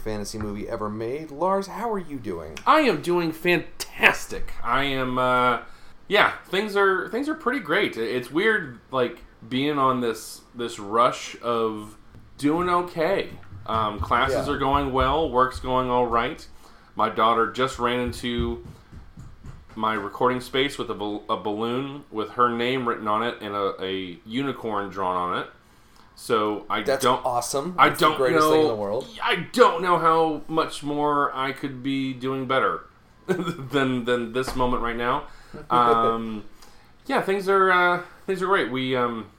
fantasy movie ever made. Lars, how are you doing? I am doing fantastic. I am uh yeah, things are things are pretty great. It's weird like being on this this rush of doing okay. Um, classes Yeah. are going well, work's going all right. My daughter just ran into my recording space with a, a balloon with her name written on it and a, a unicorn drawn on it. So I That's don't awesome. I That's don't the greatest know. thing in the world. I don't know how much more I could be doing better than than this moment right now. Um, yeah, things are uh, things are great. We um,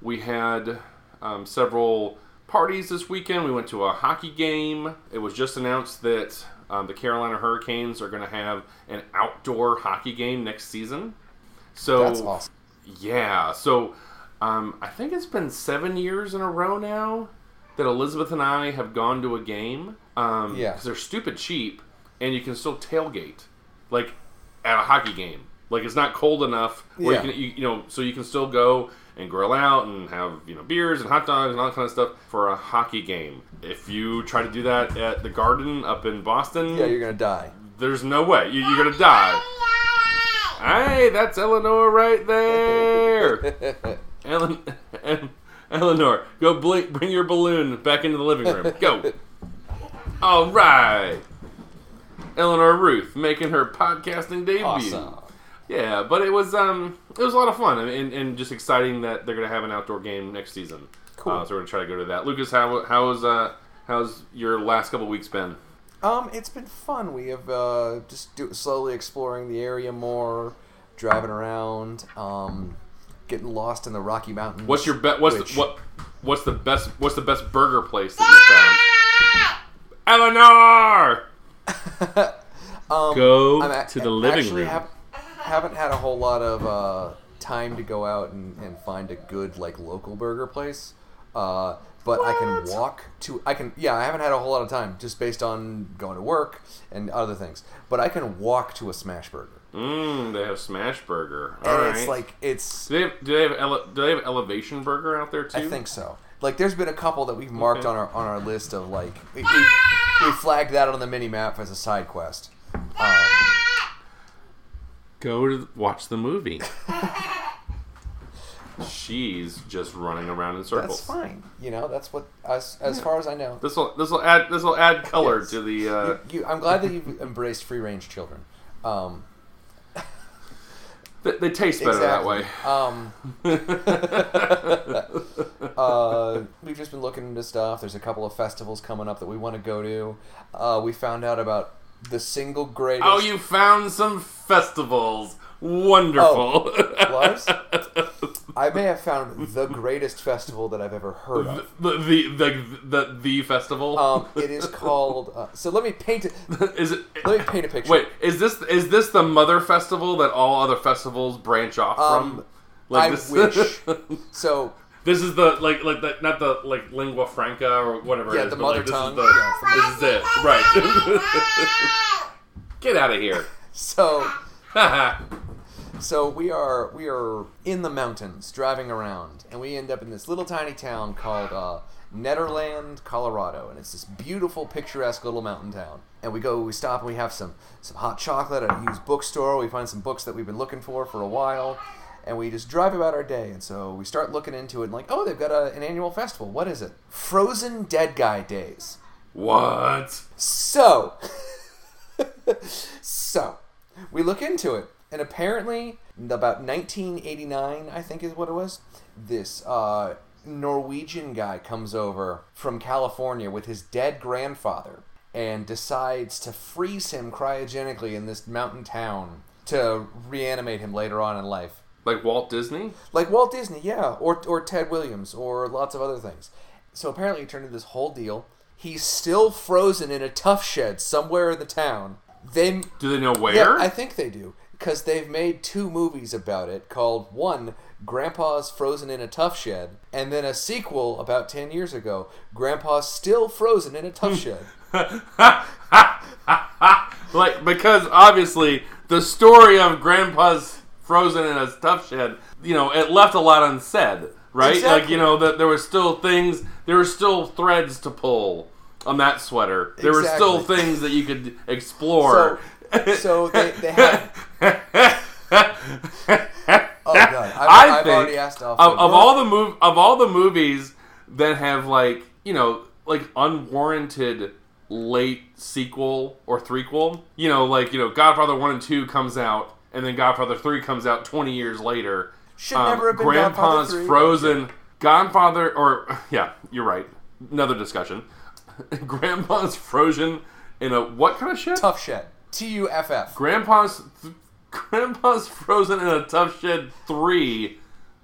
we had um, several parties this weekend. We went to a hockey game. It was just announced that um, the Carolina Hurricanes are going to have an outdoor hockey game next season. So That's awesome. yeah. So um, I think it's been seven years in a row now that Elizabeth and I have gone to a game. Um, Yeah. Because they're stupid cheap, and you can still tailgate, like at a hockey game. Like it's not cold enough where Yeah. you can, you, you know, so you can still go and grill out and have you know beers and hot dogs and all that kind of stuff for a hockey game. If you try to do that at the Garden up in Boston, Yeah, you're gonna die. there's no way you, you're gonna die. Hey, that's Eleanor right there. Ellen, Eleanor, go blink, bring your balloon back into the living room. Go. All right. Eleanor Ruth making her podcasting debut. awesome. Yeah, but it was um it was a lot of fun and, and just exciting that they're gonna have an outdoor game next season. Cool. Uh, so we're gonna try to go to that. Lucas, how how's uh how's your last couple weeks been? Um, it's been fun. We have uh, just do, slowly exploring the area more, driving around, um, getting lost in the Rocky Mountains. What's your bet? What's which- the, what? What's the best? What's the best burger place that you found? Eleanor, um, go I'm a- to the living actually room. Have, haven't had a whole lot of uh, time to go out and, and find a good like local burger place. Uh, but I can walk to. I can. Yeah, I haven't had a whole lot of time just based on going to work and other things. But I can walk to a smash burger, Mmm, they have Smash Burger. All and right. it's like it's. do they have, do they have ele- do they have Elevation Burger out there too? I think so. Like, there's been a couple that we've marked Okay. on our on our list of like we, we, we flagged that on the mini map as a side quest. Um, Go to watch the movie. She's just running around in circles. that's fine. You know, that's what as as far as I know. This will this will add this will add color Yes. to the. Uh, You, I'm glad that you've embraced free range children. Um, they, they taste better that way. Um, uh, we've just been looking into stuff. There's a couple of festivals coming up that we want to go to. Uh, we found out about the single greatest. Oh, you found some festivals. Wonderful. Lars? I may have found the greatest festival that I've ever heard of. the, the, the, the, the festival? Um, it is called. Uh, so let me paint it. is it. Let me paint a picture. Wait, is this is this the mother festival that all other festivals branch off Um, from? I this, wish. So this is the like like the, not the like lingua franca or whatever. Yeah, it is, the but, mother like, this tongue. Is the, Yeah, this is it, right? Get out of here. so. So we are we are in the mountains driving around, and we end up in this little tiny town called uh, Nederland, Colorado, and it's this beautiful, picturesque little mountain town. And we go, we stop, and we have some some hot chocolate at a used bookstore. We find some books that we've been looking for for a while. And we just drive about our day, and so we start looking into it, and like, oh, they've got a, an annual festival. What is it? Frozen Dead Guy Days. what? So, so we look into it, and apparently, about 1989, I think is what it was. This uh, Norwegian guy comes over from California with his dead grandfather and decides to freeze him cryogenically in this mountain town to reanimate him later on in life. Like Walt Disney? Like Walt Disney, yeah, or or Ted Williams, or lots of other things. So apparently, it turned into this whole deal. He's still frozen in a Tuff Shed somewhere in the town. They, Do they know where? yeah, I think they do, because they've made two movies about it. Called one, Grandpa's Frozen in a Tuff Shed, and then a sequel about ten years ago, Grandpa's Still Frozen in a Tough hmm. Shed. like because obviously the story of Grandpa's frozen in a stuff shed, you know, it left a lot unsaid. right? Like you know that there was still things, there were still threads to pull on that sweater. There were still things that you could explore. So, so they, they had. Oh god, I've, I've think already asked off. of, of all the mov- of all the movies that have like you know like unwarranted late sequel or threequel, you know, like you know Godfather one and two comes out, and then Godfather three comes out twenty years later. Should never have um, been Godfather Grandpa's 3. Frozen, Godfather, or yeah, you're right. Another discussion. Grandpa's Frozen in a what kind of shit? Tuff Shed. T U F F. Grandpa's Grandpa's Frozen in a Tuff Shed 3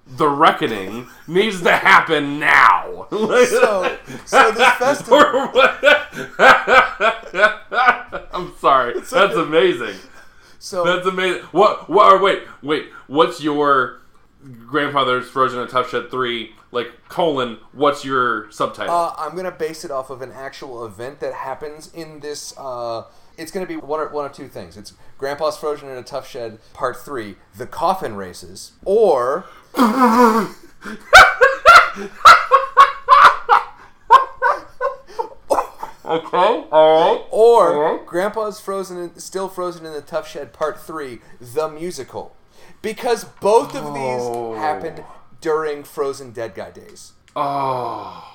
The Reckoning needs to happen now. So, so this festival. I'm sorry. That's amazing. So That's amazing. What what or wait, wait. What's your Grandfather's Frozen in a Tuff Shed 3 like colon what's your subtitle? Uh, I'm gonna base it off of an actual event that happens in this. Uh, it's gonna be one or one of two things. It's Grandpa's Frozen in a Tuff Shed Part Three: The Coffin Races, or okay. All right. or. Grandpa's Frozen, in, still Frozen in the Tuff Shed Part Three: The Musical, because both of Oh. these happened during Frozen Dead Guy days. Oh.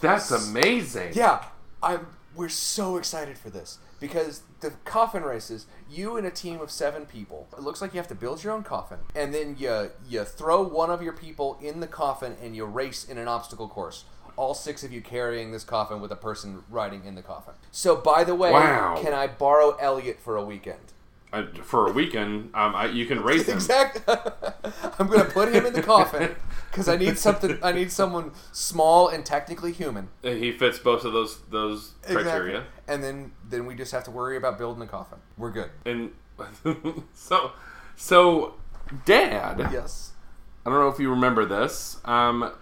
That's amazing. Yeah, I'm. We're so excited for this because the coffin races. You and a team of seven people. It looks like you have to build your own coffin, and then you you throw one of your people in the coffin, and you race in an obstacle course. All six of you carrying this coffin with a person riding in the coffin. So, by the way, Wow. can I borrow Elliot for a weekend? Uh, for a weekend, um, I, you can raise him. Exactly. I'm gonna put him in the coffin because I need something. I need someone small and technically human. Uh, He fits both of those those criteria. And then then we just have to worry about building the coffin. We're good. And so, so Dad, Yes. I don't know if you remember this, um,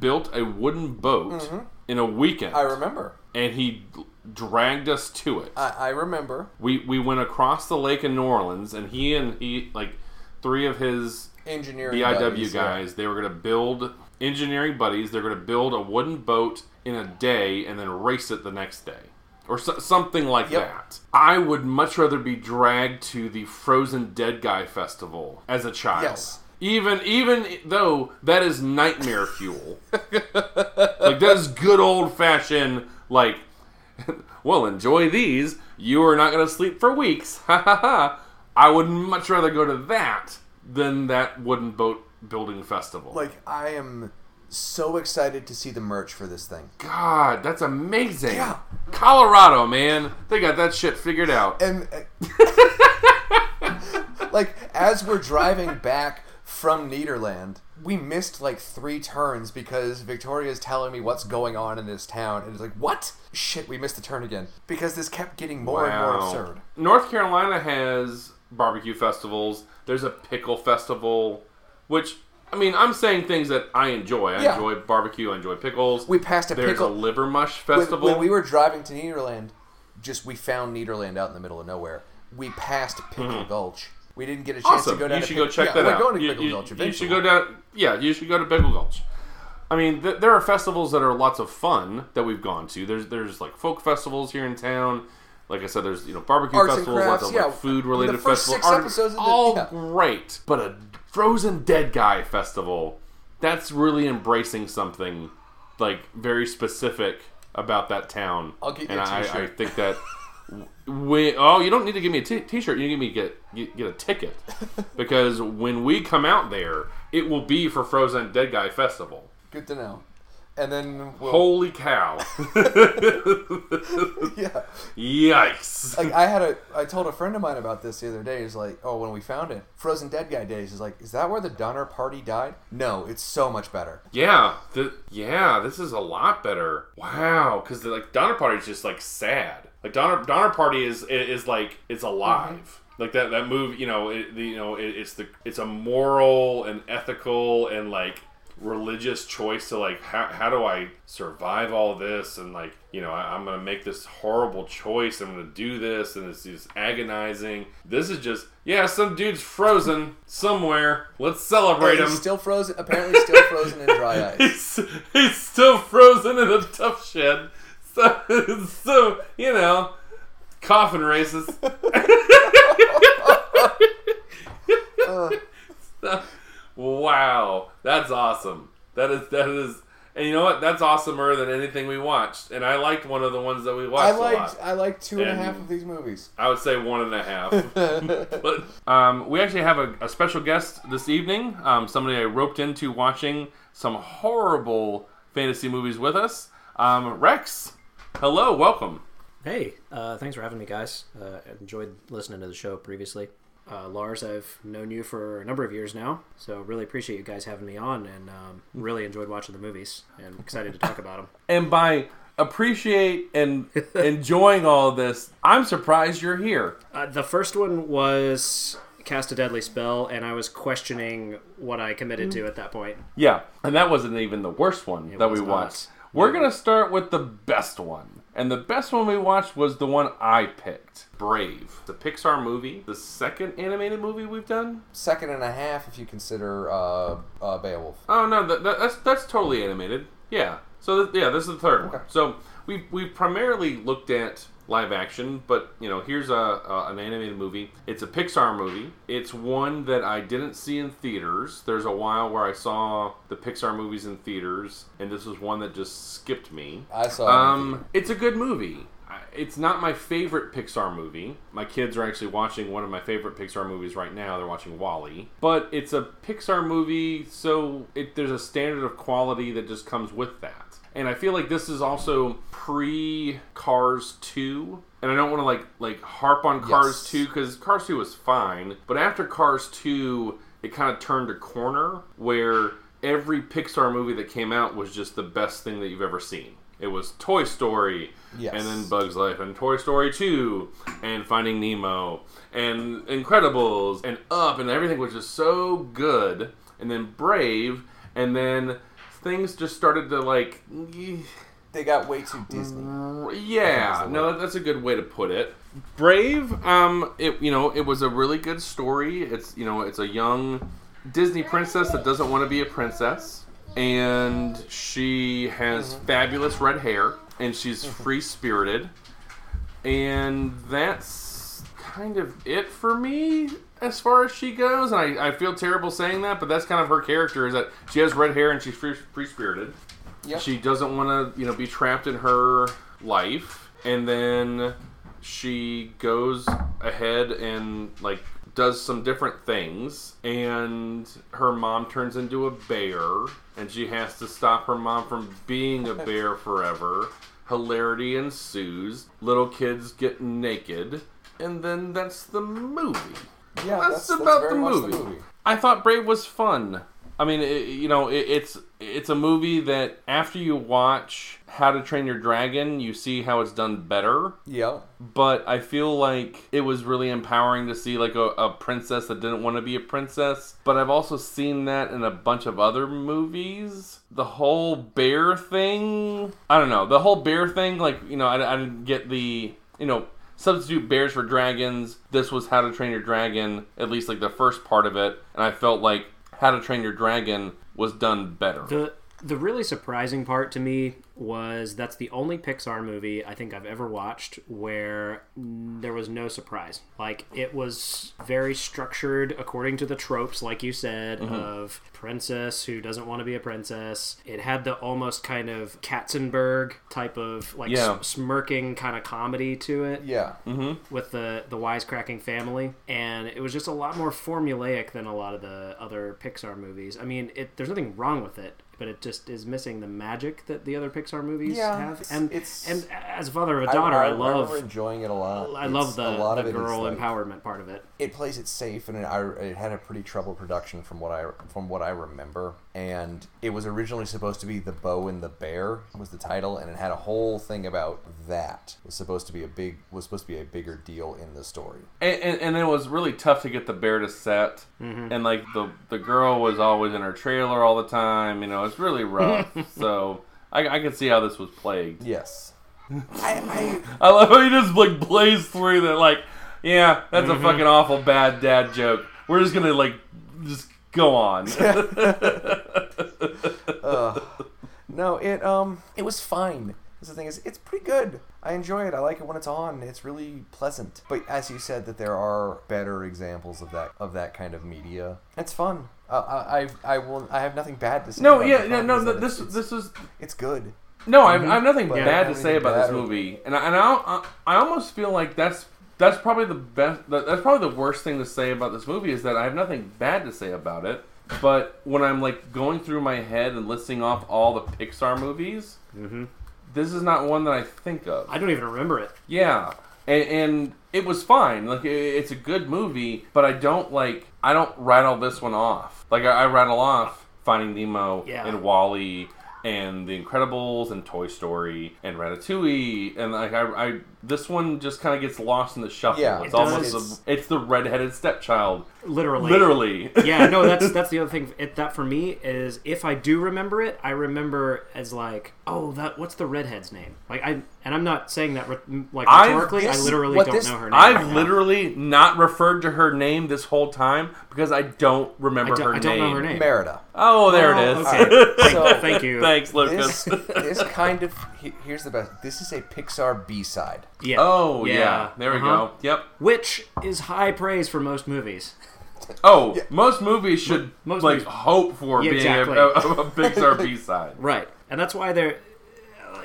built a wooden boat in a weekend, Mm-hmm. I remember. and he dragged us to it. I, I remember. we we went across the lake in New Orleans, and he and he like three of his Engineering BIW buddies, yeah. guys. They were going to build engineering buddies. They're going to build a wooden boat in a day and then race it the next day, or so, something like Yep. that. I would much rather be dragged to the Frozen Dead Guy Festival as a child. Yes. Even even though that is nightmare fuel, like that is good old fashioned like. Well, enjoy these. You are not going to sleep for weeks. Ha ha ha. I would much rather go to that than that wooden boat building festival. Like I am so excited to see the merch for this thing. God, that's amazing. Yeah. Colorado, man. They got that shit figured out. And uh, like as we're driving back from Nederland, we missed like three turns because Victoria's telling me what's going on in this town, and it's like, what? Shit, we missed the turn again because this kept getting more and more absurd. North Carolina has barbecue festivals. There's a pickle festival, which I mean, I'm saying things that I enjoy. I Yeah. enjoy barbecue. I enjoy pickles. We passed a There's pickle a liver mush festival. when we were driving to Nederland. Just we found Nederland out in the middle of nowhere. We passed Pickle mm-hmm. Gulch. We didn't get a chance awesome. to go down. you should Pick- go check yeah, that we're out. going to you, Pickle you- Gulch you should go down. Yeah, you should go to Pickle Gulch. I mean, th- there are festivals that are lots of fun that we've gone to. There's there's like folk festivals here in town. Like I said, there's you know barbecue Arts festivals, lots of crafts, like yeah. food related festivals. six Art- the- all yeah. great, but a Frozen Dead Guy festival that's really embracing something like very specific about that town. I'll get you and a I, I t-shirt. think that we oh you don't need to give me a t- t-shirt you need to give me get, get get a ticket because when we come out there it will be for Frozen Dead Guy Festival. Good to know. And then we'll, Holy cow! yeah. Yikes! Like I had a, I told a friend of mine about this the other day. He's like, oh, when we found it, Frozen Dead Guy Days. Is like, is that where the Donner Party died? No, it's so much better. Yeah, the, yeah, this is a lot better. Wow, because the like Donner Party is just like sad. Like Donner Donner Party is is like it's alive. Mm-hmm. Like that that movie, you know, it, the, you know, it, it's the it's a moral and ethical and like religious choice to like how, how do I survive all this? And like you know I, I'm gonna make this horrible choice. I'm gonna do this. And it's just agonizing. This is just yeah some dude's frozen somewhere. Let's celebrate He's him. still frozen. Apparently, still frozen in dry ice. he's, he's still frozen in a Tuff Shed so, so you know coffin races wow that's awesome that is that is and you know what that's awesomer than anything we watched and i liked one of the ones that we watched I liked I liked two and a half of these movies. I would say one and a half. but um, we actually have a, a special guest this evening. Um, somebody I roped into watching some horrible fantasy movies with us. Um, Rex, hello, welcome. Hey, uh, thanks for having me, guys. Uh, enjoyed listening to the show previously. Uh, Lars, I've known you for a number of years now, so really appreciate you guys having me on, and um, really enjoyed watching the movies, and excited to talk about them. And by appreciate and enjoying all of this, I'm surprised you're here. Uh, the first one was Cast a Deadly Spell, and I was questioning what I committed to at that point. Yeah, and that wasn't even the worst one that we was not. watched. We're gonna start with the best one, and the best one we watched was the one I picked, Brave, the Pixar movie, the second animated movie we've done. Second and a half, if you consider uh, uh, Beowulf. Oh no, that, that, that's that's totally animated. Yeah. So th- yeah, this is the third one. So we we primarily looked at live action, but you know, here's a, a an animated movie. It's a Pixar movie. It's one that I didn't see in theaters. There's a while where I saw the Pixar movies in theaters, and this was one that just skipped me. I saw. it Um, it's a good movie. It's not my favorite Pixar movie. My kids are actually watching one of my favorite Pixar movies right now. They're watching WALL-E. But it's a Pixar movie, so it, there's a standard of quality that just comes with that. And I feel like this is also pre Cars 2. And I don't want to like like harp on Cars Yes. 2 because Cars 2 was fine. But after Cars 2, it kind of turned a corner where every Pixar movie that came out was just the best thing that you've ever seen. It was Toy Story, Yes. and then Bugs Life, and Toy Story 2, and Finding Nemo, and Incredibles, and Up, and everything was just so good. And then Brave, and then things just started to like. They got way too Disney. Yeah, That was the no, that's a good way to put it. Brave, um, it you know, it was a really good story. It's you know, it's a young Disney princess that doesn't want to be a princess, and she has fabulous red hair, and she's free spirited, and that's kind of it for me as far as she goes. And I, I feel terrible saying that, but that's kind of her character is that she has red hair and she's free spirited. Yep. She doesn't want to, you know, be trapped in her life, and then she goes ahead and like does some different things, and her mom turns into a bear, and she has to stop her mom from being a bear forever. Hilarity ensues. Little kids get naked, and then that's the movie. Yeah, that's that's, that's about very the much movie. I thought Brave was fun. I mean, it, you know, it, it's it's a movie that after you watch How to Train Your Dragon, you see how it's done better. Yeah. But I feel like it was really empowering to see like a, a princess that didn't want to be a princess. But I've also seen that in a bunch of other movies. The whole bear thing, I don't know. The whole bear thing, like you know, I, I didn't get the you know substitute bears for dragons. This was How to Train Your Dragon, at least like the first part of it, and I felt like How to Train Your Dragon was done better. The the really surprising part to me was that's the only Pixar movie I think I've ever watched where there was no surprise. Like it was very structured according to the tropes, like you said, mm-hmm. of princess who doesn't want to be a princess. It had the almost kind of Katzenberg type of like Yeah. smirking kind of comedy to it Yeah. Mm-hmm. with the the wisecracking family, and it was just a lot more formulaic than a lot of the other Pixar movies. I mean, it, there's nothing wrong with it, but it just is missing the magic that the other Pixar movies Yeah, have. it's- And it's- and as a father of a daughter, I, love. remember enjoying it a lot. I It's- love the, a lot the of it is girl like- empowerment part of it. It plays it safe and it, I, it had a pretty troubled production from what I from what I remember and it was originally supposed to be the bow and the bear was the title and it had a whole thing about that it was supposed to be a big was supposed to be a bigger deal in the story And, and, and it was really tough to get the bear to set, mm-hmm. and like the the girl was always in her trailer all the time. You know, it's really rough. so I, I can see how this was plagued. yes I, I love how you just like blaze through that. Like, yeah, that's a fucking awful bad dad joke. We're just gonna like just go on. I no it um it was fine That's the thing is it's pretty good. I enjoy it I like it when it's on it's really pleasant. But as you said that there are better examples of that of that kind of media. It's fun. Uh, I I I will I have nothing bad to say no, about yeah, yeah, no. This it's, this is it's good. No, I, I have nothing But bad to say about this movie, and I, and I, I, I almost feel like that's that's probably the best. That's probably the worst thing to say about this movie is that I have nothing bad to say about it. But when I'm like going through my head and listing off all the Pixar movies, mm-hmm. this is not one that I think of. I don't even remember it. Yeah, and, and it was fine. Like it, it's a good movie, but I don't like. I don't rattle this one off. Like I, I rattle off Finding Nemo Yeah. and WALL-E and The Incredibles and Toy Story and Ratatouille and like I, I this one just kind of gets lost in the shuffle. Yeah, it's it almost does. a, it's the redheaded stepchild, Literally. literally. yeah, no, that's that's the other thing. It, that for me is if I do remember it, I remember as like, oh, that what's the redhead's name? Like I and I'm not saying that re- like I've- rhetorically. I literally don't this- know her name. I've right now. literally not referred to her name this whole time because I don't remember I don't- her I don't name. know her name. Merida Oh, there Oh, it is. okay. so Thank you. Thanks, this Lucas. this kind of he- here's the best this is a Pixar B-side Yeah. Oh yeah, there we Uh-huh. go. Yep. Which is high praise for most movies. Oh, most movies should Most like movies- hope for Yeah, being exactly. a, a, a Pixar B side. Right. And that's why they're.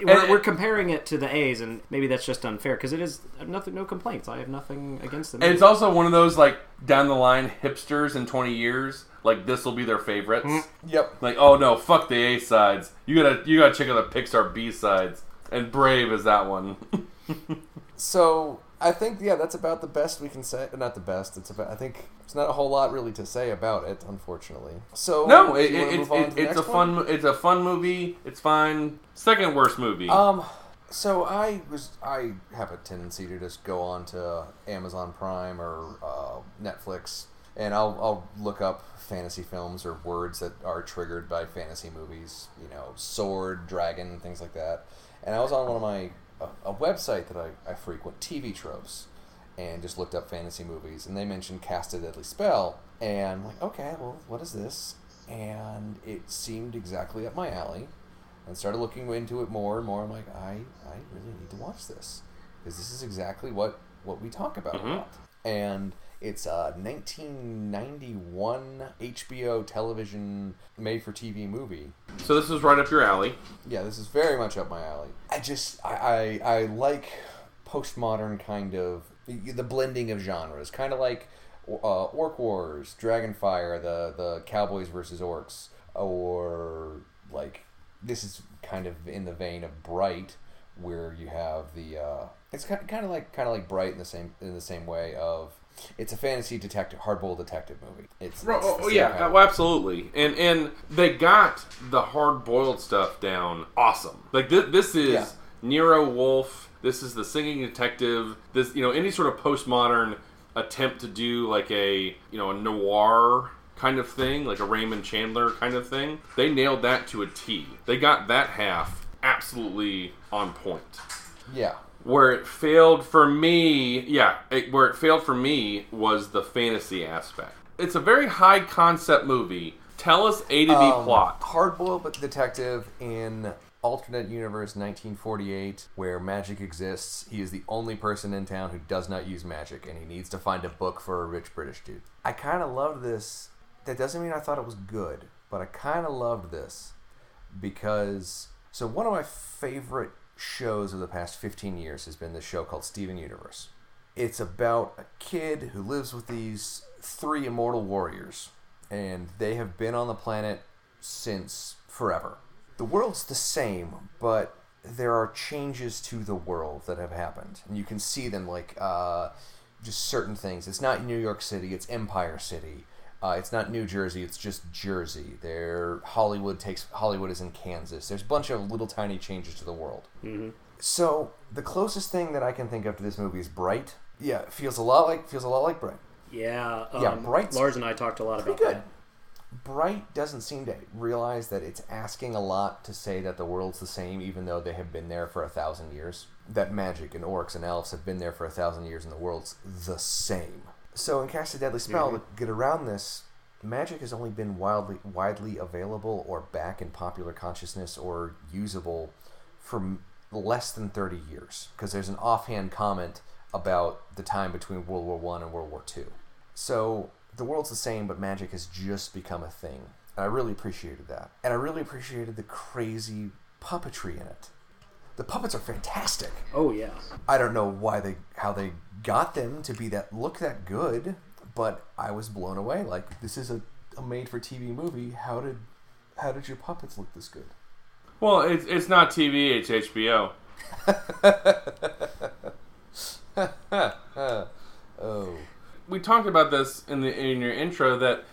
We're, And- we're comparing it to the A's, and maybe that's just unfair because it is nothing, no complaints. I have nothing against them. And it's also one of those like down the line hipsters in twenty years. Like this will be their favorites. Mm-hmm. yep Like oh no, fuck the A sides. You gotta you gotta check out the Pixar B sides. And Brave is that one. So I think yeah, that's about the best we can say. Not the best. It's about. I think it's not a whole lot really to say about it, unfortunately. So no, it, it, it, it's a fun one? it's a fun movie. It's fine. Second worst movie. Um, so I was I have a tendency to just go on to Amazon Prime or uh, Netflix, and I'll I'll look up fantasy films or words that are triggered by fantasy movies. You know, sword, dragon, things like that. And I was on one of my a, a website that I, I frequent, TV Tropes, and just looked up fantasy movies, and they mentioned Cast a Deadly Spell, and I'm like, okay, well, what is this? And it seemed exactly up my alley and started looking into it more and more. I'm like, I, I really need to watch this because this is exactly what what we talk about a Mhm. lot. And it's a 1991 HBO television made for TV movie. so this is right up your alley. Yeah, this is very much up my alley. I just I I, I like postmodern kind of the blending of genres, kind of like uh, Orc Wars, Dragonfire, the the Cowboys versus Orcs, or like this is kind of in the vein of Bright, where you have the uh, it's kind kind of like kind of like Bright in the same in the same way of it's a fantasy detective hardboiled detective movie. It's, it's Oh, oh, yeah, kind of- oh, absolutely. And and they got the hard boiled stuff down awesome. Like this, this is Yeah. Nero Wolfe. This is the singing detective. This you know any sort of postmodern attempt to do like a you know a noir kind of thing, like a Raymond Chandler kind of thing. They nailed that to a T. They got that half absolutely on point yeah. Where it failed for me yeah it, where it failed for me was the fantasy aspect it's a very high concept movie tell us a to b Um, plot Hardboiled but detective in alternate universe 1948 where magic exists. He is the only person in town who does not use magic and he needs to find a book for a rich British dude. I kind of loved this. That doesn't mean I thought it was good, but I kind of loved this because so one of my favorite shows of the past 15 years has been this show called Steven Universe. It's about a kid who lives with these three immortal warriors and they have been on the planet since forever. the world's the same, but there are changes to the world that have happened, and you can see them like uh, just certain things. It's not New York City; it's Empire City. Uh, it's not New Jersey; it's just Jersey. There, Hollywood takes Hollywood is in Kansas. There's a bunch of little tiny changes to the world. Mm-hmm. So the closest thing that I can think of to this movie is Bright. Yeah, it feels a lot like feels a lot like Bright. Yeah, um, Yeah, Bright's Lars and I talked a lot about good. that. Bright doesn't seem to realize that it's asking a lot to say that the world's the same, even though they have been there for a thousand years. That magic and orcs and elves have been there for a thousand years, and the world's the same. So in Cast a Deadly Spell, mm-hmm. to get around this, magic has only been wildly widely available or back in popular consciousness or usable for less than 30 years. Because there's an offhand comment about the time between World War One and World War Two. So the world's the same, but magic has just become a thing. And I really appreciated that. And I really appreciated the crazy puppetry in it. The puppets are fantastic. Oh yeah, I don't know why they how they got them to be that look that good, but I was blown away. Like this is a, a made for TV movie. How did how did your puppets look this good? Well, it's it's not TV, it's HBO. Oh. we talked about this in the in your intro that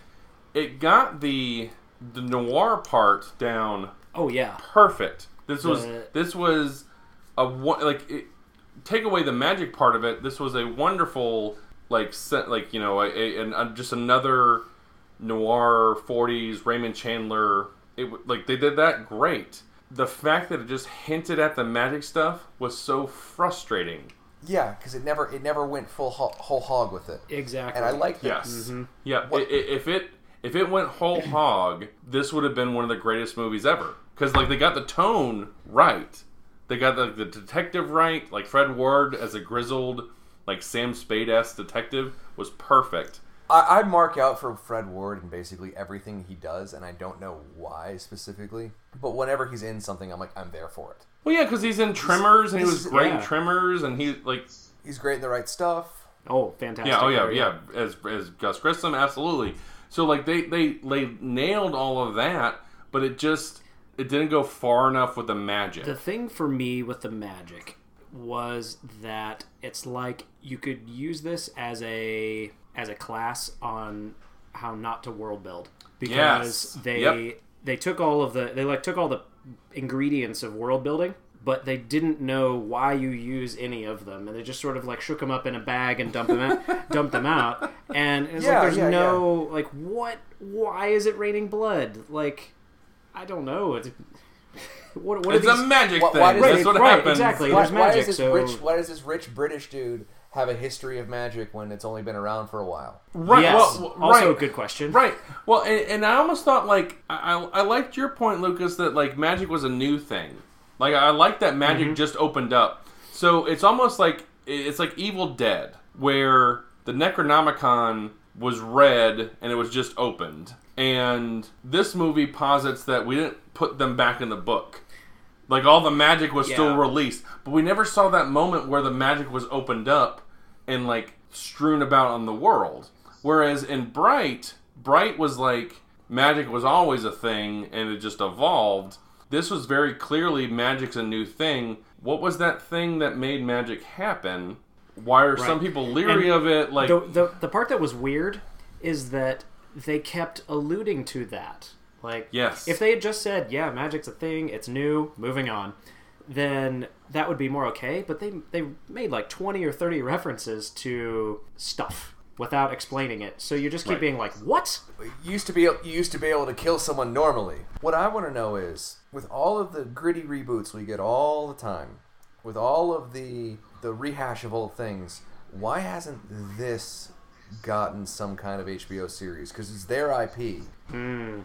it got the the noir part down oh yeah. perfect. This was The- this was a wo- like it, take away the magic part of it. This was a wonderful like set like you know a, a, an, a- just another noir 40s Raymond Chandler. It like they did that great. The fact that it just hinted at the magic stuff was so frustrating. Yeah, because it never it never went full ho- whole hog with it, Exactly. and I like that. Yes. Mm-hmm. Yeah. What- i- i- if it if it went whole hog, this would have been one of the greatest movies ever. Because like they got the tone right, they got the, the detective right. Like Fred Ward as a grizzled, like Sam Spade esque detective was perfect. I, I mark out for Fred Ward in basically everything he does, and I don't know why specifically. But whenever he's in something, I'm like, I'm there for it. Well, yeah, because he's in Tremors and he was is- great in yeah. Tremors, and he like He's great in the right stuff. oh, fantastic. yeah, oh yeah, yeah. As as Gus Grissom, absolutely. So like they they they nailed all of that, but it just it didn't go far enough with the magic. The thing for me with the magic was that it's like you could use this as a as a class on how not to world build because Yes. they Yep. they took all of the they like took all the ingredients of world building but they didn't know why you use any of them and they just sort of like shook them up in a bag and dumped them out dumped them out and it's Yeah, like there's yeah, no like what why is it raining blood like I don't know it's what, what It's these a magic Why- thing. why does That's it- what right, happens. exactly. Why, There's why magic, does this so- rich Why does this rich British dude have a history of magic when it's only been around for a while? Right. Yes. Well, also, right. a good question. Right. Well, and, and I almost thought like I, I I liked your point, Lucas, that like magic was a new thing. Like I like that magic Mm-hmm. just opened up. So it's almost like it's like Evil Dead, where the Necronomicon was read and it was just opened, and this movie posits that we didn't put them back in the book. Like all the magic was still released, but we never saw that moment where the magic was opened up and like strewn about on the world. Whereas in Bright, Bright was like magic was always a thing and it just evolved. This was very clearly magic's a new thing. What was that thing that made magic happen? Why are some people leery And of it? Like, The, the the part that was weird is that they kept alluding to that. Like, Yes. if they had just said, "Yeah, magic's a thing, it's new, moving on," then that would be more okay. But they they made like twenty or thirty references to stuff without explaining it, so you just keep Right. being like, "What?" You used to be you used to be able to kill someone normally. What I want to know is, with all of the gritty reboots we get all the time, with all of the the rehash of old things, why hasn't this gotten some kind of HBO series? Because it's their IP. Hmm.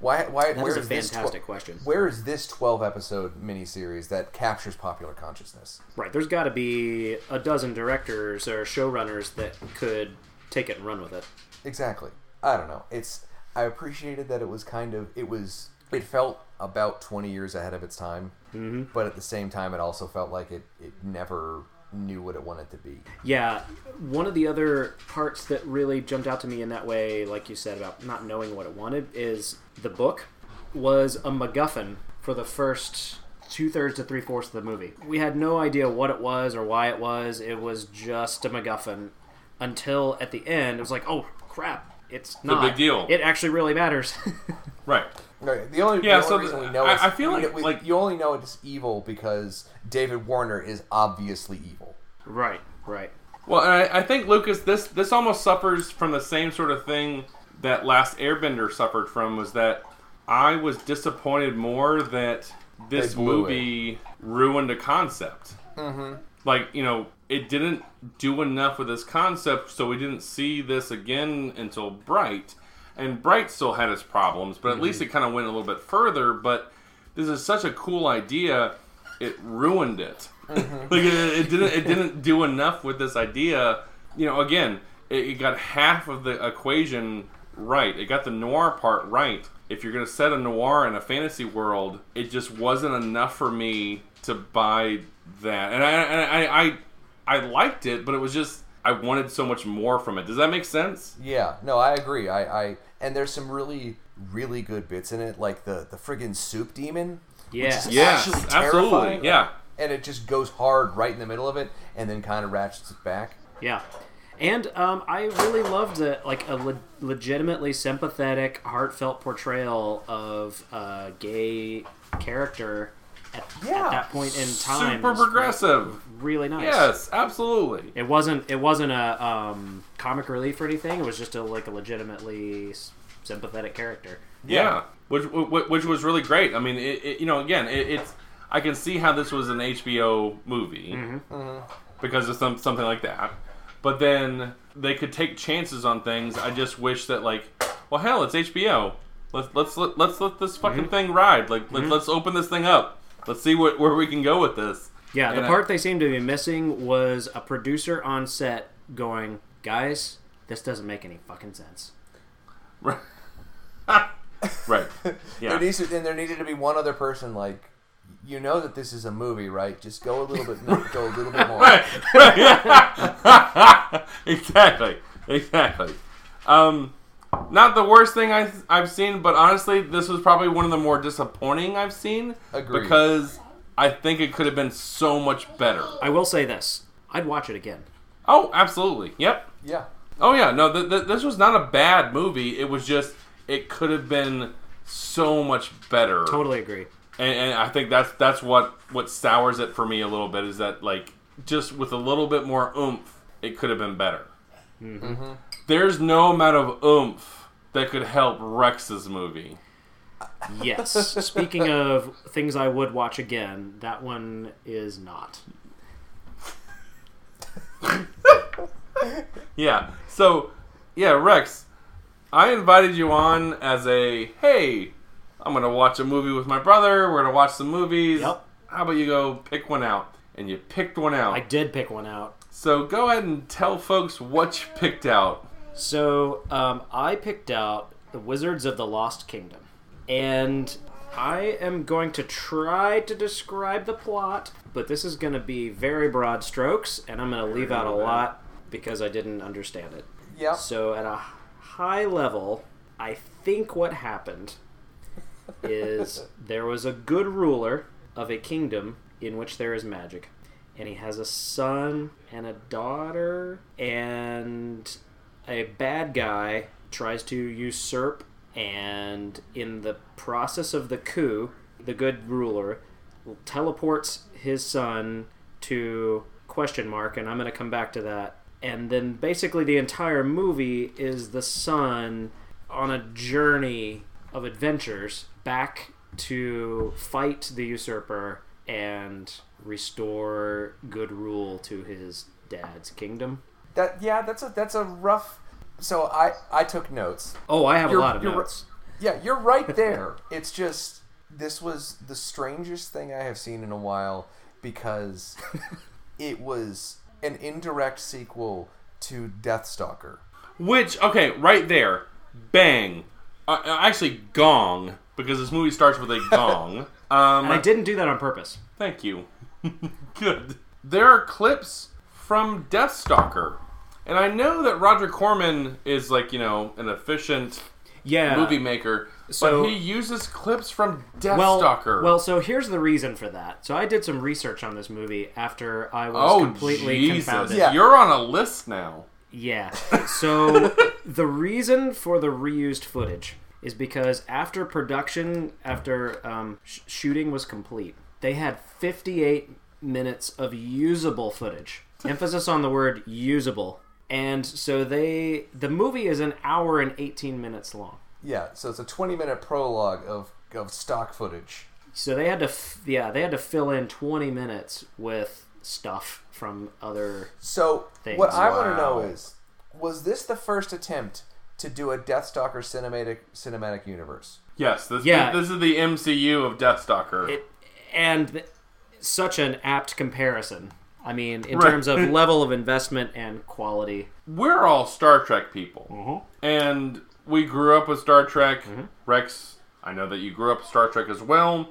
Why? Why? That where is a fantastic tw- question. Where is this twelve episode miniseries that captures popular consciousness? Right? There's got to be a dozen directors or showrunners that could take it and run with it. Exactly. I don't know. It's I appreciated that it was kind of it was it felt about 20 years ahead of its time. Mm-hmm. But at the same time it also felt like it it never knew what it wanted to be. Yeah, one of the other parts that really jumped out to me in that way, like you said about not knowing what it wanted, is the book was a MacGuffin for the first two thirds to three fourths of the movie. We had no idea what it was or why it was. It was just a MacGuffin until at the end it was like, oh crap, it's not a big deal. It actually really matters. Right. Right. The only, Yeah, the so only the- reason we know I- is I feel we- like- we- like- you only know it's evil because David Warner is obviously evil. right, right. Well, and I, I think Lucas, this this almost suffers from the same sort of thing that Last Airbender suffered from. Was that I was disappointed more that this They blew movie ruined a concept. Mm-hmm. Like you know, it didn't do enough with this concept, so we didn't see this again until Bright. And Bright still had its problems, but at mm-hmm. least it kind of went a little bit further. But this is such a cool idea, it ruined it. Mm-hmm. like it, it didn't it didn't do enough with this idea. You know, again, it, it got half of the equation right. It got the noir part right. If you're gonna set a noir in a fantasy world, it just wasn't enough for me to buy that. And I and I I, I liked it, but it was just I wanted so much more from it. Does that make sense? Yeah, no, I agree. I, I and there's some really, really good bits in it, like the the friggin' soup demon. Yeah. is Yes, absolutely. terrifying. Yeah. And it just goes hard right in the middle of it, and then kind of ratchets it back. Yeah. And um, I really loved it, like a le- legitimately sympathetic, heartfelt portrayal of a gay character at, Yeah. at that point in time. Super progressive. Really nice. Yes, absolutely. It wasn't. It wasn't a um, comic relief or anything. It was just a like a legitimately sympathetic character. Yeah, which which, which was really great. I mean, it, it, you know, again, it, it's I can see how this was an HBO movie mm-hmm. Mm-hmm. because of some something like that. But then they could take chances on things. I just wish that like, well, hell, it's HBO. Let's let's let, let's let this fucking mm-hmm. thing ride. Like let, let's open this thing up. Let's see what, where we can go with this. Yeah, the And I- part they seemed to be missing was a producer on set going, "Guys, this doesn't make any fucking sense." Right. right. Yeah. There needs to, and there needed to be one other person like, you know that this is a movie, right? Just go a little bit, go a little bit more. exactly, exactly. Um, not the worst thing I, I've seen, but honestly, this was probably one of the more disappointing I've seen. Agreed. Because I think it could have been so much better. I will say this: I'd watch it again. Oh, absolutely. Yep. Yeah, Oh yeah. No, th- th- this was not a bad movie. It was just it could have been so much better. Totally agree. and, and I think that's that's what what sours it for me a little bit is that like just with a little bit more oomph, it could have been better. Mm-hmm. Mm-hmm. There's no amount of oomph that could help Rex's movie. Yes. Speaking of things I would watch again, that one is not. Yeah. So, yeah, Rex, I invited you on as a hey, I'm gonna watch a movie with my brother. We're gonna watch some movies. Yep. How about you go pick one out? And you picked one out. I did pick one out. so go ahead and tell folks what you picked out. So um, I picked out the Wizards of the Lost Kingdom, and I am going to try to describe the plot, but this is going to be very broad strokes, and I'm going to leave out a lot because I didn't understand it. yeah. So at a high level, I think what happened is there was a good ruler of a kingdom in which there is magic. And he has a son and a daughter, and a bad guy tries to usurp. And in the process of the coup, the good ruler teleports his son to question mark, and I'm going to come back to that. And then basically the entire movie is the son on a journey of adventures back to fight the usurper and restore good rule to his dad's kingdom. That yeah, that's a that's a rough. So I I took notes. Oh, I have You're- a lot of you're- notes. Yeah, you're right there. it's just this was the strangest thing I have seen in a while because it was an indirect sequel to Deathstalker. Which, okay, right there, bang. Uh, uh, actually, gong, because this movie starts with a gong. Um, And I didn't do that on purpose. Thank you. Good. There are clips from Deathstalker. And I know that Roger Corman is like, you know, an efficient Yeah. movie maker, So- but he uses clips from Death well, Stalker. well, so here's the reason for that. So I did some research on this movie after I was oh completely Jesus! confounded. Yeah. You're on a list now. Yeah. So the reason for the reused footage is because after production, after um, sh- shooting was complete, they had 58 minutes of usable footage. Emphasis on the word usable. And so they, the movie is an hour and 18 minutes long. Yeah, so it's a 20 minute prologue of, of stock footage. So they had to, f- yeah, they had to fill in 20 minutes with stuff from other. So, Things. what I want to know is was this the first attempt to do a Deathstalker cinematic cinematic universe? Yes, this, Yeah. this is the MCU of Deathstalker. It, and th- such an apt comparison. I mean, in Right. terms of level of investment and quality. We're all Star Trek people, Mm-hmm. and we grew up with Star Trek. Rex, I know that you grew up with Star Trek as well.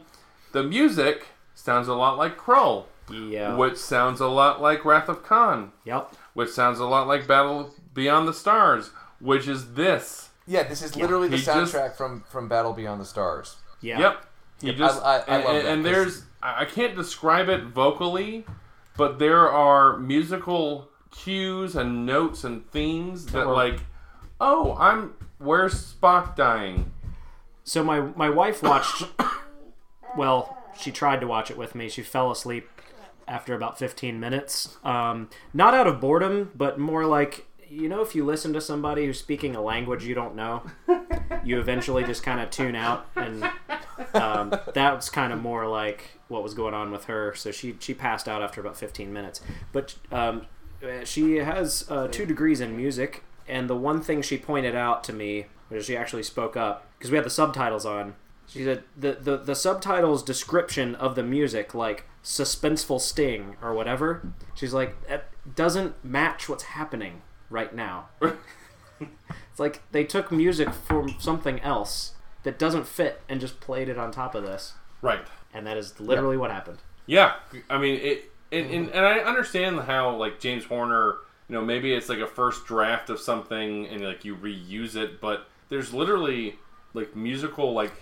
The music sounds a lot like Krull, Yeah. which sounds a lot like Wrath of Khan, Yep. which sounds a lot like Battle Beyond the Stars, which is this. Yeah, this is literally the He just- soundtrack from from Battle Beyond the Stars. Yeah. Yep. He Yep, just I- I- I and, love and- that, and 'cause- there's I I can't describe it vocally, but there are musical cues and notes and themes that like, oh, I'm where's Spock dying? So my my wife watched. well, she tried to watch it with me. She fell asleep after about 15 minutes. Um, not out of boredom, but more like you know, if you listen to somebody who's speaking a language you don't know, you eventually just kind of tune out, and um, that's kind of more like what was going on with her. So she she passed out after about 15 minutes. But um, she has uh, two degrees in music, and the one thing she pointed out to me, which she actually spoke up because we had the subtitles on. She said the, the the subtitles description of the music, like suspenseful sting or whatever. She's like that doesn't match what's happening right now. it's like they took music from something else that doesn't fit and just played it on top of this, Right. and that is literally what happened. Yeah. I mean it. And, and, and I understand how like James Horner, you know, maybe it's like a first draft of something and like you reuse it, but there's literally like musical like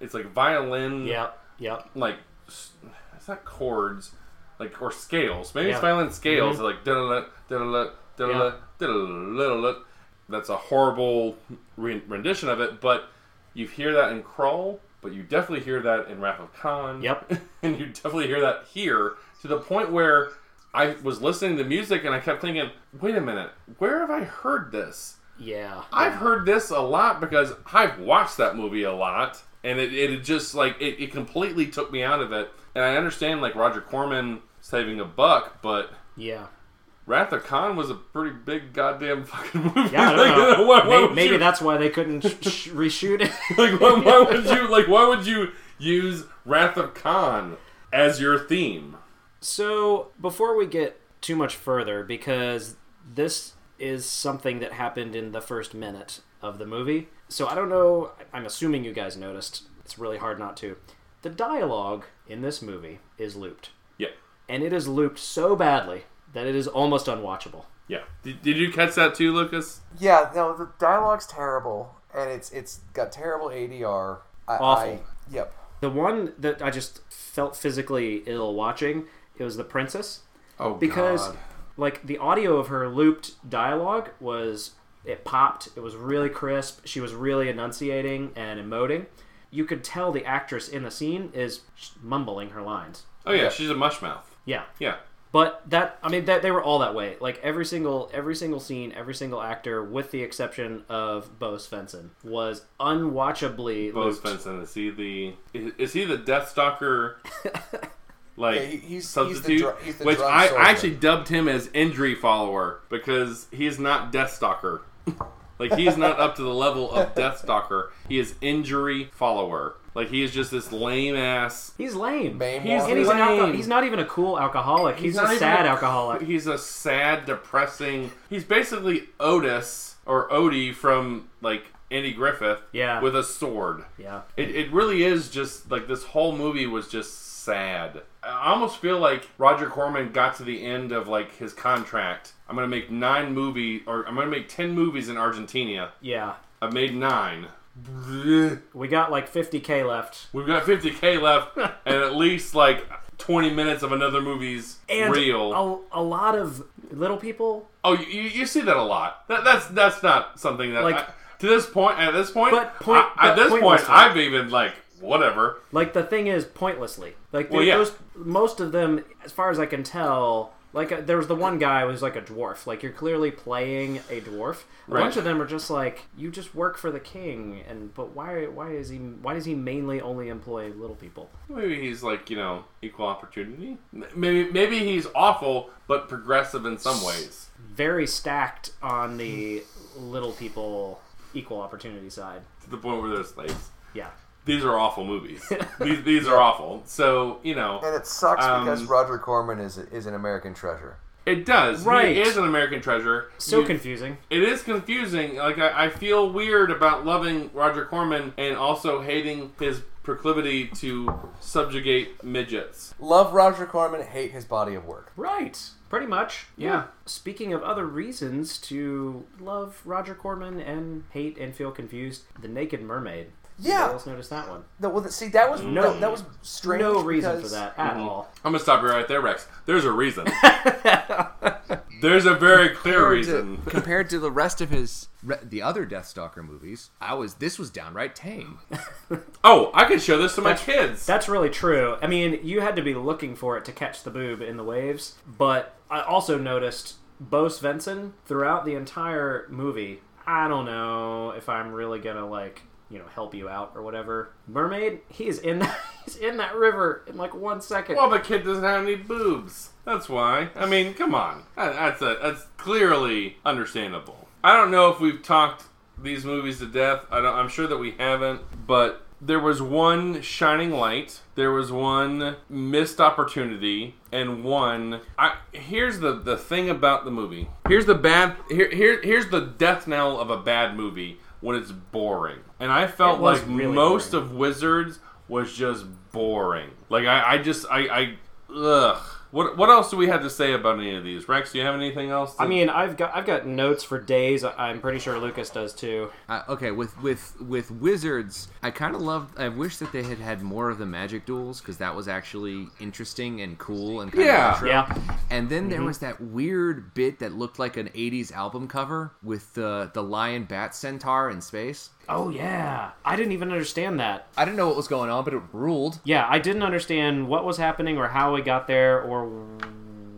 it's like violin Yeah. Yeah. like it's not chords like or scales maybe it's violin scales Mhm. like da-da-da, da-da-da, da-da-da, da-da-da-da-da. that's a horrible rendition of it but you hear that in Krull but you definitely hear that in wrath of khan Yep. and you definitely hear that here to the point where i was listening to music and i kept thinking wait a minute where have i heard this Yeah. I've heard this a lot because I've watched that movie a lot, and it, it just like it, it completely took me out of it. And I understand like Roger Corman saving a buck, but Yeah. Wrath of Khan was a pretty big goddamn fucking movie. Yeah, I don't know. why- why maybe maybe you- that's why they couldn't sh- sh- reshoot it. like why, why would you like why would you use Wrath of Khan as your theme? So, before we get too much further, because this is something that happened in the first minute of the movie, so I don't know, I'm assuming you guys noticed. It's really hard not to. The dialogue in this movie is looped, Yeah, and it is looped so badly that it is almost unwatchable. yeah. Did, did you catch that too, Lucas? Yeah, no, the dialogue's terrible, and it's it's got terrible ADR. I, Awful. I, yep. The one that I just felt physically ill watching, it was the princess. Oh, because God. like the audio of her looped dialogue was it popped it was really crisp she was really enunciating and emoting you could tell the actress in the scene is mumbling her lines oh yeah, Yeah. she's a mush mouth. yeah Yeah. But that i mean that they were all that way like every single every single scene every single actor with the exception of bo svenson was unwatchably Bo looped. Svenson is he the is, is he the Death Stalker? Like Yeah, he- he's- he's the substitute, dr- he's the which I. I actually dubbed him as injury follower because he's not Death Stalker. like he's not up to the level of Death Stalker. He is injury follower. Like he is just this lame ass. he's lame Mame He's and he's, an lame. alco- he's not even a cool alcoholic he's, not a even sad a- alcoholic He's a sad, depressing. He's basically Otis or Odie from like Andy Griffith. Yeah. With a sword. yeah It, it really is just like this whole movie was just sad. I almost feel like Roger Corman got to the end of like his contract. I'm gonna make nine movie or I'm gonna make ten movies in Argentina. yeah I've made nine, We got like 50k left. We've got 50k left, and at least like 20 minutes of another movie's And real. A, a lot of little people. Oh, you, you you see that a lot. That, that's that's not something that Like- I- to this point. At this point, But point- I, at this point, I've even like whatever. Like the thing is, pointlessly. Like Well, yeah. those, most of them, as far as I can tell, like uh, there was the one guy who was like a dwarf. Like you're clearly playing a dwarf. A Right. bunch of them are just like you just work for the king, and but why? Why is he? Why does he mainly only employ little people? Maybe he's like you know equal opportunity. Maybe maybe he's awful but progressive in some ways. Very stacked on the little people equal opportunity side. To the point where they're slaves. Yeah. These are awful movies. these these are awful. So you know. And it sucks Um, because Roger Corman is is an American treasure. It does. Right. He is an American treasure. So You- confusing. It is confusing. Like I, I feel weird about loving Roger Corman and also hating his proclivity to subjugate midgets. Love Roger Corman, hate his body of work. Right. Pretty much. Yeah. Speaking of other reasons to love Roger Corman and hate and feel confused, The Naked Mermaid. Yeah. Anybody else notice that one? No, well, see, that was No- that, that was strange. no reason for that at Mhm. all. I'm gonna stop you right there, Rex. There's a reason. There's a very clear compared reason. to, compared to the rest of his re- the other Death Stalker movies, I was this was downright tame. Oh, I could show this to my kids. That's really true. I mean, you had to be looking for it to catch the boob in the waves, but I also noticed Bo Svenson throughout the entire movie. I don't know if I'm really gonna like you know help you out or whatever. Mermaid, he is in that, he's in that river in like one second. well, the kid doesn't have any boobs. That's why. I mean, come on. That's a, that's clearly understandable. I don't know if we've talked these movies to death. I don't, I'm sure that we haven't, but there was one shining light. There was one missed opportunity, and one. I here's the the thing about the movie. Here's the bad. Here here here's the death knell of a bad movie when it's boring. And I felt like really most boring. of Wizards was just boring. Like I, I just I, I ugh. What what else do we have to say about any of these? Rex, do you have anything else? to- I mean, I've got I've got notes for days. I'm pretty sure Lucas does too. Uh, okay, with with with wizards, I kind of loved. I wish that they had had more of the magic duels because that was actually interesting and cool and kind Yeah. of retro. Yeah. And then there was that weird bit that looked like an '80s album cover with the the lion bat centaur in space. Oh yeah, I didn't even understand that. I didn't know what was going on, but it ruled. Yeah, I didn't understand what was happening or how we got there or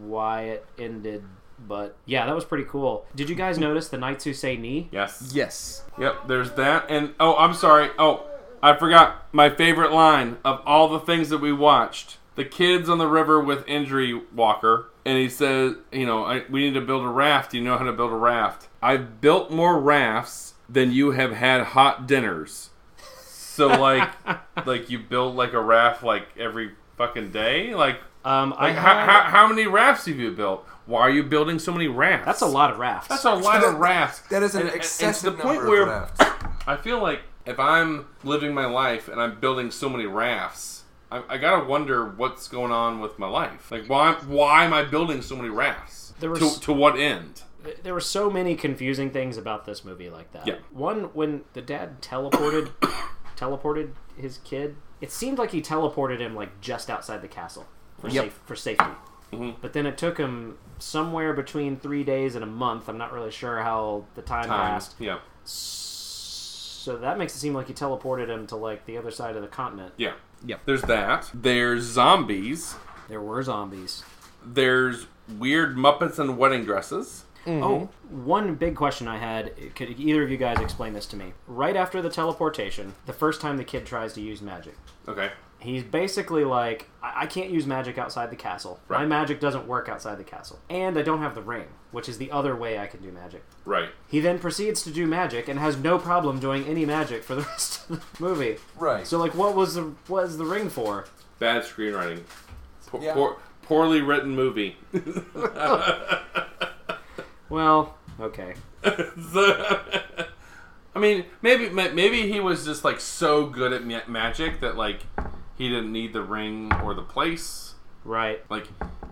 why it ended. But yeah, that was pretty cool. Did you guys notice the knights who say Ni? yes. Yes. Yep. There's that. And oh, I'm sorry. Oh, I forgot my favorite line of all the things that we watched. The kids on the river with injury walker, and he says, you know, I, we need to build a raft. You know how to build a raft? I've built more rafts than you have had hot dinners. So like, like you build like a raft like every fucking day. Like, Um, I like how, had- how, how many rafts have you built? Why are you building so many rafts? that's a lot of rafts. That's a lot of rafts. That is an And- and- and to excessive the point number where rafts. I feel like if I'm living my life and I'm building so many rafts, I, I gotta wonder what's going on with my life. Like, why why am I building so many rafts? There was- to, to what end? There were so many confusing things about this movie like that. Yeah. One when the dad teleported teleported his kid, it seemed like he teleported him like just outside the castle for Yep. safe for safety. Mhm. But then it took him somewhere between three days and a month. I'm not really sure how the time, Time. passed. Yeah, So that makes it seem like he teleported him to like the other side of the continent. yeah. Yep. There's that. There's zombies. There were zombies. There's weird Muppets in wedding dresses. Mm-hmm. Oh, one big question I had. Could either of you guys explain this to me? Right after the teleportation, the first time the kid tries to use magic, Okay. he's basically like, I, I can't use magic outside the castle. My Right. magic doesn't work outside the castle. And I don't have the ring, which is the other way I can do magic. Right. He then proceeds to do magic and has no problem doing any magic for the rest of the movie. Right. So, like, what was the what was the ring for? Bad screenwriting. Poor, Yeah. poor, poorly written movie. Well, okay. So- I mean, maybe maybe he was just like so good at ma- magic that like he didn't need the ring or the place. Right. Like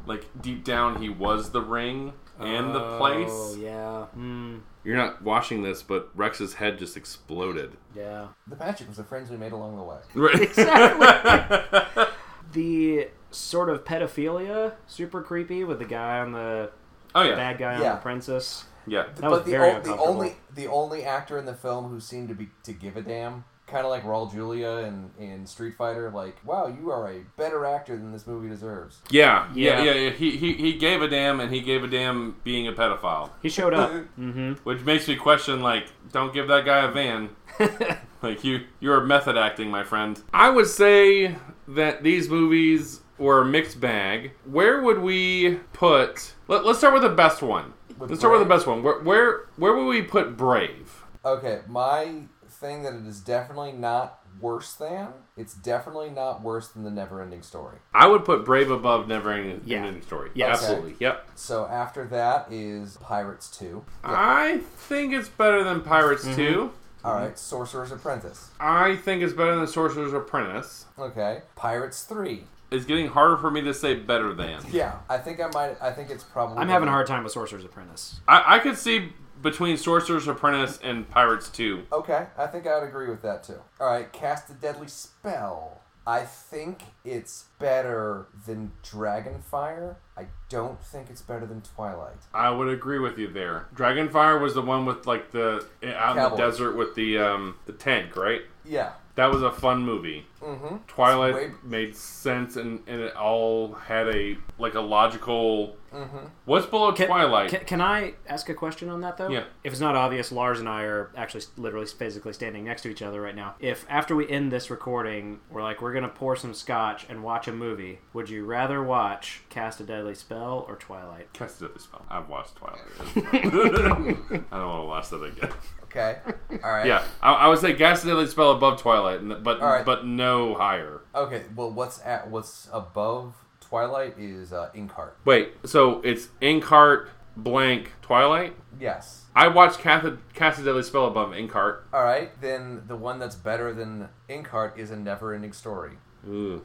like deep down he was the ring. and the place. Oh yeah. Mm, You're not watching this, but Rex's head just exploded. yeah. The magic was the friends we made along the way. Right. Exactly. the sort of pedophilia, super creepy with the guy on the oh yeah. bad guy on the princess. Yeah. That was but the, very o- the uncomfortable. only the only actor in the film who seemed to be to give a damn, kind of like Raul Julia in, in Street Fighter, like, wow, you are a better actor than this movie deserves. Yeah, yeah, Yeah. yeah, yeah. He, he he gave a damn, and he gave a damn being a pedophile, He showed up. mm-hmm. which makes me question like, don't give that guy a van. like you, you're method acting, my friend. I would say that these movies were a mixed bag. Where would we put? Let, let's start with the best one. With let's start with the best one. Where where where would we put Brave? Okay, my thing that it is definitely not worse than. It's definitely not worse than the Never-Ending Story. I would put Brave above Never Ending Yeah. Ending Story. Yeah. absolutely. Yep. So after that is Pirates Two. I think it's better than Pirates Mm-hmm. 2. All right, Sorcerer's Apprentice. I think it's better than Sorcerer's Apprentice. Okay, Pirates Three. It's getting harder for me to say better than. Yeah, I think I might. I think it's probably. I'm having a hard time with Sorcerer's Apprentice. I, I could see between Sorcerer's Apprentice and Pirates 2. Okay, I think I would agree with that too. All right, cast a deadly spell. I think it's better than Dragonfire. I don't think it's better than Twilight. I would agree with you there. Dragonfire was the one with like the out in the desert with the um the tank, right? Yeah. That was a fun movie. Mm-hmm. Twilight Way- made sense and, and it all had a like a logical. Mm-hmm. What's below Can, Twilight? Can, can I ask a question on that though? Yeah. If it's not obvious, Lars and I are actually literally physically standing next to each other right now. If after we end this recording, we're like we're gonna pour some scotch and watch a movie, would you rather watch Cast a Deadly Spell or Twilight? Cast a Deadly Spell. I've watched Twilight. I don't want to watch that again. Okay. All right. Yeah, I, I would say Cast a Deadly Spell above Twilight, but All right. but no higher. Okay. Well, what's at what's above Twilight is uh, Inkheart. Wait, so it's Inkheart blank Twilight? Yes. I watched Cast a, Cast a Deadly Spell above Inkheart. All right. Then the one that's better than Inkheart is a never-ending story. Ooh.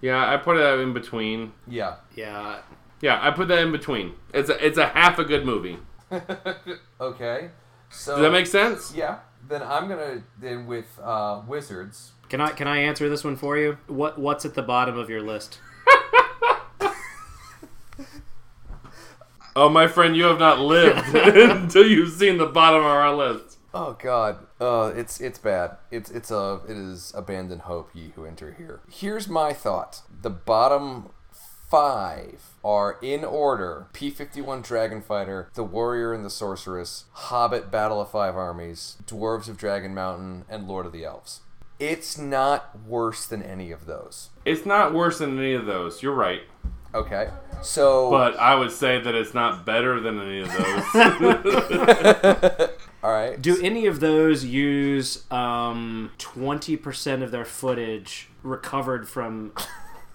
Yeah, I put it in between. Yeah. Yeah. Yeah, I put that in between. It's a, it's a half a good movie. Okay. So Does that make sense? Yeah. Then I'm gonna then with uh, Wizards. Can I can I answer this one for you? What what's at the bottom of your list? Oh, my friend, you have not lived until you've seen the bottom of our list. Oh God, uh, it's it's bad. It's it's a it is abandon hope ye who enter here. Here's my thought: the bottom five are in order: P-51 Dragon Fighter, The Warrior and the Sorceress, Hobbit: Battle of Five Armies, Dwarves of Dragon Mountain, and Lord of the Elves. It's not worse than any of those. It's not worse than any of those. You're right. Okay, so But I would say that it's not better than any of those. all right. Do any of those use um twenty percent of their footage recovered from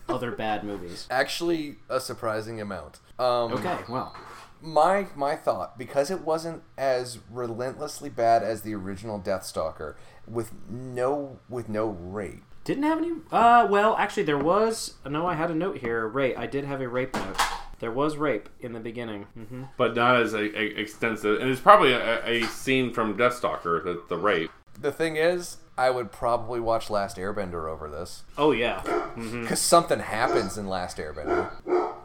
other bad movies? Actually, a surprising amount. Um, Okay, well, my my thought because it wasn't as relentlessly bad as the original Death Stalker with no with no rape. didn't have any. Uh, well, actually, there was. No, I had a note here. Rape. I did have a rape note. There was rape in the beginning. hmm but not as a, a extensive. And it's probably a, a scene from Deathstalker, the, the rape. The thing is, I would probably watch Last Airbender over this Oh yeah. because something happens in Last Airbender.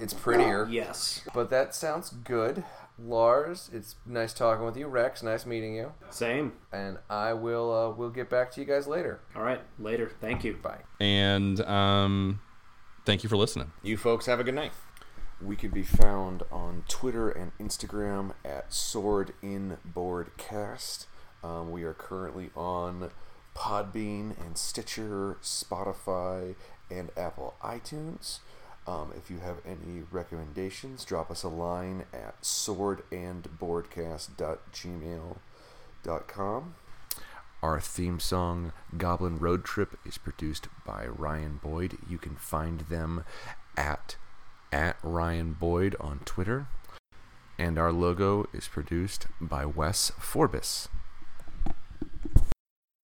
It's prettier, Yes. but that sounds good. Lars, it's nice talking with you. Rex, nice meeting you. Same. And I will uh, we'll get back to you guys later. All right. Later. Thank you. Bye. And um, thank you for listening. You folks have a good night. We could be found on Twitter and Instagram at Sword and Boardcast. Um, we are currently on Podbean and Stitcher, Spotify, and Apple iTunes. Um, if you have any recommendations, drop us a line at swordandboardcast.gmail.com. Our theme song, Goblin Road Trip, is produced by Ryan Boyd. You can find them at at Ryan Boyd on Twitter. And our logo is produced by Wes Forbis.